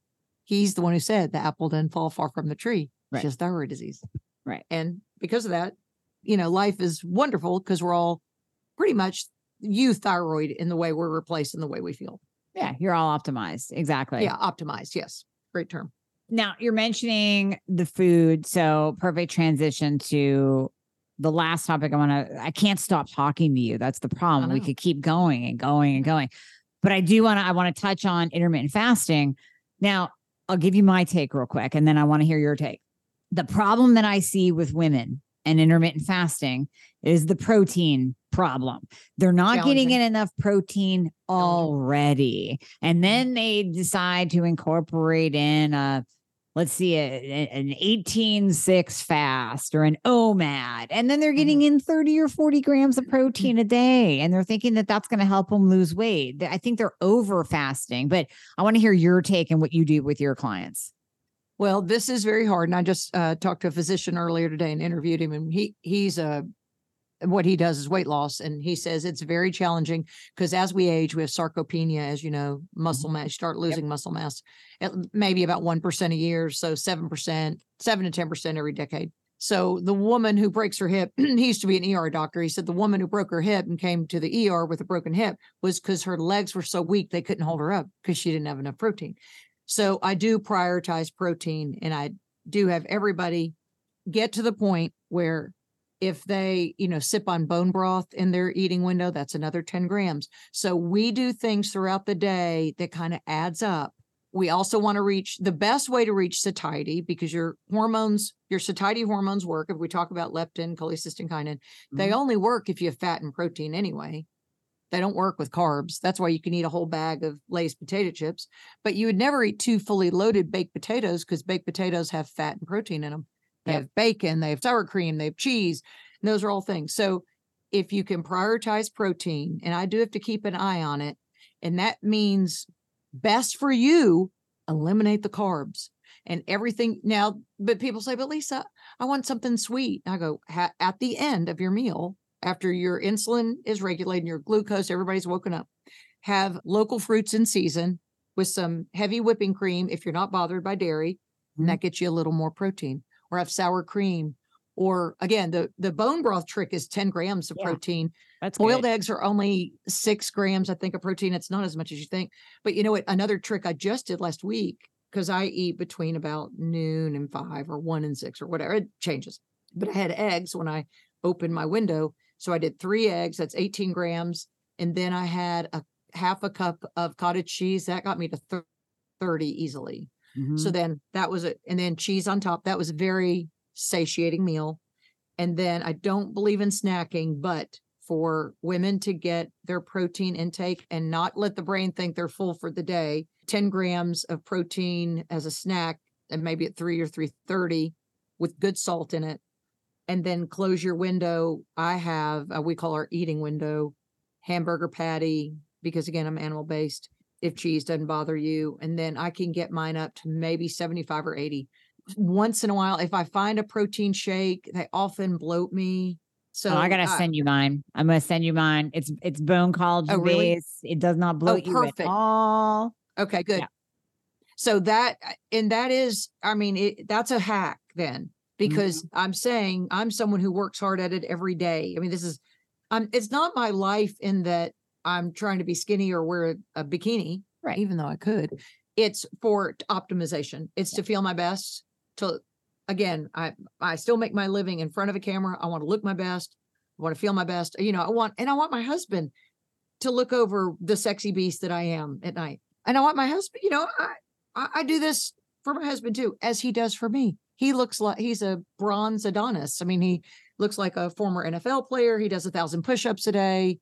he's the one who said the apple didn't fall far from the tree Right. it's just thyroid disease Right. and because of that you know life is wonderful because we're all pretty much euthyroid in the way we're replaced in the way we feel yeah, you're all optimized. Exactly. yeah optimized yes great term Now you're mentioning the food, so perfect transition to the last topic. I want to. I can't stop talking to you. That's the problem. We could keep going and going and going, but I do want to. I want to touch on intermittent fasting. Now, I'll give you my take real quick and then I want to hear your take. The problem that I see with women and intermittent fasting is the protein problem. They're not getting in enough protein already. And then they decide to incorporate in a let's see, a, an 18 6 fast or an OMAD. And then they're getting mm-hmm. in 30 or 40 grams of protein a day. And they're thinking that that's going to help them lose weight. I think they're over fasting, but I want to hear your take and what you do with your clients. Well, this is very hard. And I just uh, talked to a physician earlier today and interviewed him. And he he's a what he does is weight loss. And he says it's very challenging because as we age, we have sarcopenia, as you know, muscle mm-hmm. mass, start losing yep. muscle mass at maybe about 1% a year. So 7%, 7 to 10% every decade. So the woman who breaks her hip, he used to be an ER doctor. He said the woman who broke her hip and came to the ER with a broken hip was because her legs were so weak they couldn't hold her up because she didn't have enough protein. So I do prioritize protein and I do have everybody get to the point where if they you know sip on bone broth in their eating window that's another 10 grams. So we do things throughout the day that kind of adds up. We also want to reach the best way to reach satiety because your hormones your satiety hormones work if we talk about leptin cholecystokinin mm-hmm. they only work if you have fat and protein anyway they don't work with carbs that's why you can eat a whole bag of lay's potato chips but you would never eat two fully loaded baked potatoes because baked potatoes have fat and protein in them they yep. have bacon, they have sour cream, they have cheese. those are all things. So if you can prioritize protein, and I do have to keep an eye on it, and that means best for you, eliminate the carbs and everything. Now, but people say, but Lisa, I want something sweet. I go, at the end of your meal, after your insulin is regulated, your glucose, everybody's woken up, have local fruits in season with some heavy whipping cream if you're not bothered by dairy. Mm-hmm. And that gets you a little more protein or have sour cream. Or again, the the bone broth trick is 10 grams of yeah, protein. That's boiled good. eggs are only six grams, I think, of protein. It's not as much as you think. But you know what? Another trick I just did last week because I eat between about noon and five or one and six or whatever. It changes. But I had eggs when I opened my window. So I did three eggs, that's 18 grams. And then I had a half a cup of cottage cheese. That got me to 30 easily. Mm-hmm. So then that was it. And then cheese on top. That was a very satiating meal. And then I don't believe in snacking, but for women to get their protein intake and not let the brain think they're full for the day, 10 grams of protein as a snack, and maybe at three or 330 with good salt in it. And then close your window. I have, uh, we call our eating window, hamburger patty, because again, I'm animal based if cheese doesn't bother you. And then I can get mine up to maybe 75 or 80. Once in a while, if I find a protein shake, they often bloat me. So oh, I gotta uh, send you mine. I'm gonna send you mine. It's it's bone collagen oh, really? base. It does not bloat oh, you at all. Okay, good. Yeah. So that and that is, I mean, it, that's a hack then because mm-hmm. I'm saying I'm someone who works hard at it every day. I mean, this is, um, it's not my life in that I'm trying to be skinny or wear a bikini, right? Even though I could, it's for optimization. It's to feel my best. To again, I I still make my living in front of a camera. I want to look my best. I want to feel my best. You know, I want and I want my husband to look over the sexy beast that I am at night. And I want my husband. You know, I I, I do this for my husband too, as he does for me. He looks like he's a bronze Adonis. I mean, he looks like a former NFL player. He does a thousand push-ups a day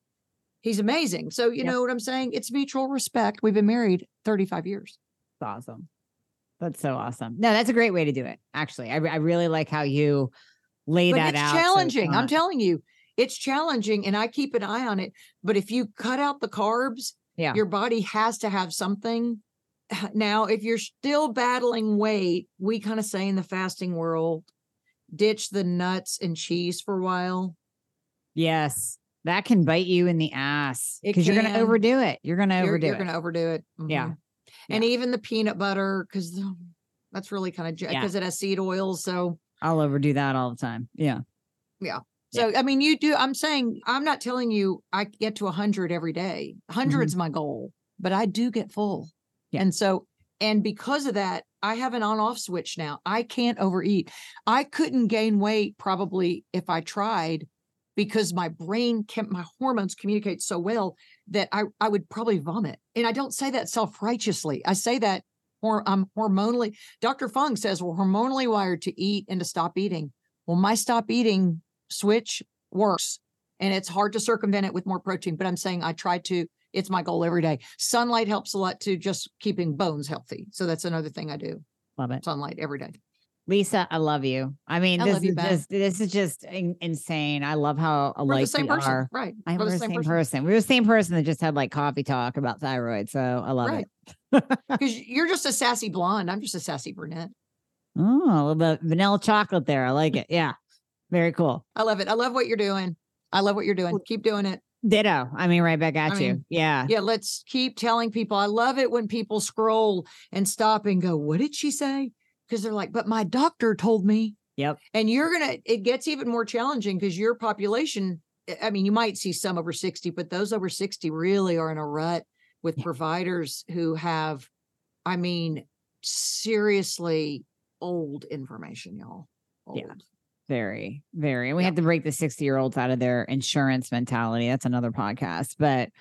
he's amazing. So, you know what I'm saying? It's mutual respect. We've been married 35 years. That's awesome. That's so awesome. No, that's a great way to do it. Actually, I, I really like how you lay but that it's out. Challenging. So I'm telling you, it's challenging, and I keep an eye on it. But if you cut out the carbs, yeah, your body has to have something. Now, if you're still battling weight, we kind of say in the fasting world, ditch the nuts and cheese for a while. Yes that can bite you in the ass because you're going to overdo it. You're going to overdo you're, you're going to overdo it. Mm-hmm. Yeah. And even the peanut butter, because that's really kind of because yeah. it has seed oils. So I'll overdo that all the time. Yeah. Yeah. So, yeah. I mean, you do, I'm saying, I'm not telling you I get to 100 every day. 100's mm-hmm. my goal, but I do get full. Yeah. And so, and because of that, I have an on off switch now. I can't overeat. I couldn't gain weight probably if I tried because my brain can my hormones communicate so well that I, I would probably vomit. And I don't say that self-righteously. I say that hor- I'm hormonally, Dr. Fung says we're hormonally wired to eat and to stop eating. Well, my stop eating switch works and it's hard to circumvent it with more protein, but I'm saying I try to, it's my goal every day. Sunlight helps a lot to just keeping bones healthy. So that's another thing I do. Love it. Sunlight every day. Lisa, I love you. I mean, I this love you is just this is just in- insane. I love how We're the alike same we person. are. Right. I We're we're the same, person. We were the same person that just had like coffee talk about thyroid. So I love Right. it. Because you're just a sassy blonde. I'm just a sassy brunette. Oh, a little bit of vanilla chocolate there. I like it. Yeah. Very cool. I love it. I love what you're doing. I love what you're doing. Keep doing it. Ditto. I mean, right back at I you. mean, yeah. Yeah, let's keep telling people. I love it when people scroll and stop and go, What did she say? Because they're like, But my doctor told me. Yep. And you're going to, it gets even more challenging because your population, I- I mean, you might see some over 60, but those over 60 really are in a rut with Yeah. providers who have, I mean, seriously old information, y'all. Old. Yeah. Very, very. And we have to break the 60 year olds out of their insurance mentality. That's another podcast. But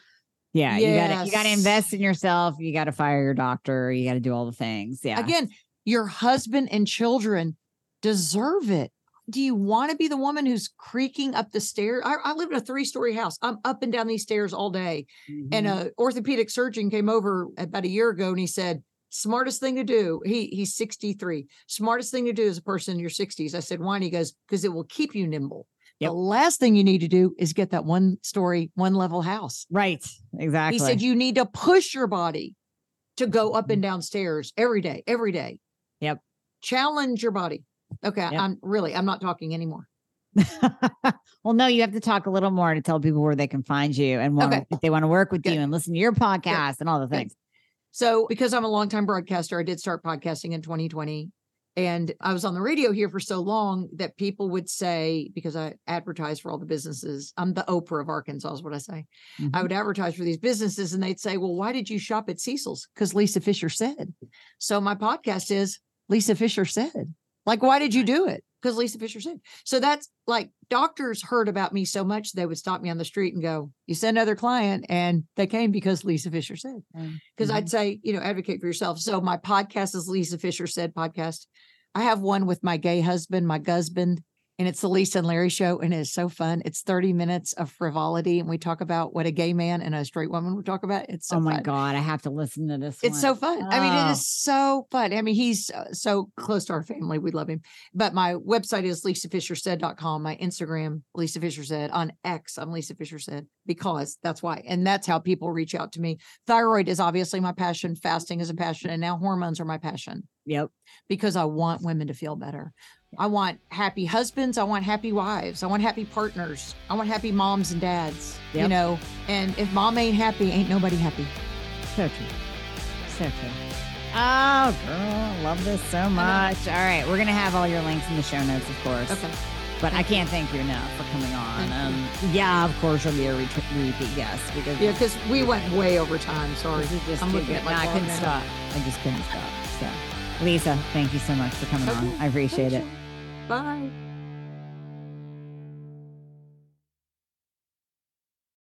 yeah, you gotta you gotta invest in yourself. You gotta fire your doctor. You gotta do all the things. Yeah. Again, your husband and children deserve it. Do you want to be the woman who's creaking up the stairs? I, I live in a three story house. I'm up and down these stairs all day. And Mhm. a orthopedic surgeon came over about a year ago and he said, smartest thing to do. He he's 63. Smartest thing to do as a person in your 60s. I said, why? And he goes, because it will keep you nimble. Yep. The last thing you need to do is get that one story, one level house. right. Exactly. He said you need to push your body to go up and mm. down stairs every day, every day. Yep. Challenge your body. Okay, Yep. I'm really I'm not talking anymore. well, no, you have to talk a little more to tell people where they can find you and wanna- Okay. if they want to work with you and listen to your podcast and all the things. So, because I'm a longtime broadcaster, I did start podcasting in 2020. And I was on the radio here for so long that people would say, because I advertise for all the businesses, I'm the Oprah of Arkansas, is what I say. I Mhm. would advertise for these businesses and they'd say, Well, why did you shop at Cecil's? Because Lisa Fischer said. So my podcast is Lisa Fischer said. Like, why did you do it? Because Lisa Fischer said. So that's like doctors heard about me so much they would stop me on the street and go, You send another client. And they came because Lisa Fischer said. Because Mhm. I'd say, you know, advocate for yourself. So my podcast is Lisa Fischer said podcast. I have one with my gay husband, my husband, and it's the Lisa and Larry show, and it's so fun. It's 30 minutes of frivolity, and we talk about what a gay man and a straight woman would talk about. It's so oh my fun. God. I have to listen to this. It's so one. fun. I mean, it Oh. so fun. I mean, he's uh, so close to our family. We love him. But my website is lisafischersaid.com. My Instagram, Lisa Fischer said. On X, I'm Lisa Fischer said because that's why. And that's how people reach out to me. Thyroid is obviously my passion. Fasting is a passion. And now hormones are my passion Yep. because I want women to feel better. I want happy husbands. I want happy wives. I want happy partners. I want happy moms and dads, you know. And if mom ain't happy, ain't nobody happy. So true. So true. Oh, girl, I love this so much. All right, we're gonna have all your links in the show notes, of course. Okay. But I can't thank you enough for coming on. Um, yeah, of course you'll be a repeat guest because Yeah, because we went way over time. Sorry. this is just I'm looking at my No, I couldn't now. stop. I just couldn't stop. So, Lisa, thank you so much for coming on. I appreciate it. Bye.